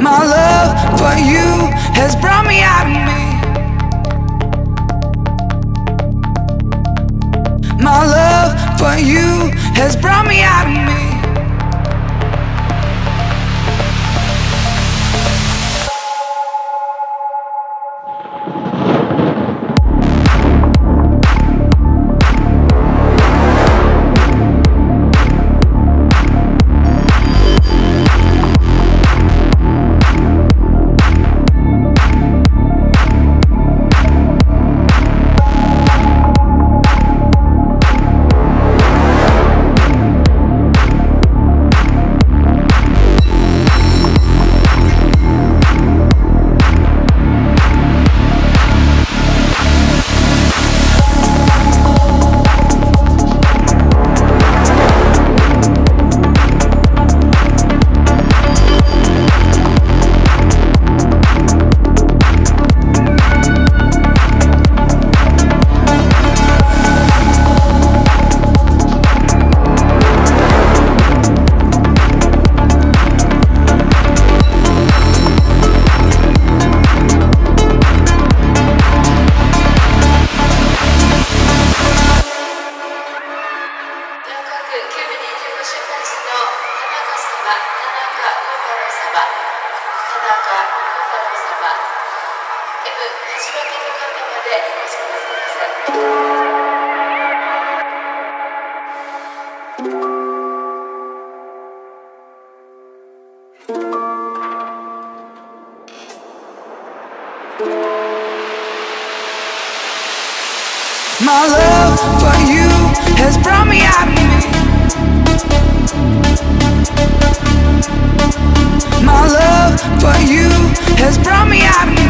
My love for you has brought me out of me. My love for you has brought me out of me. My love for you has brought me out of me. My love for you has brought me out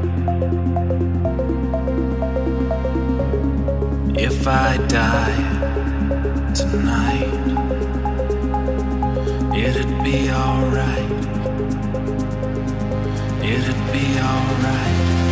If I die tonight, it'd be alright. It'd be alright.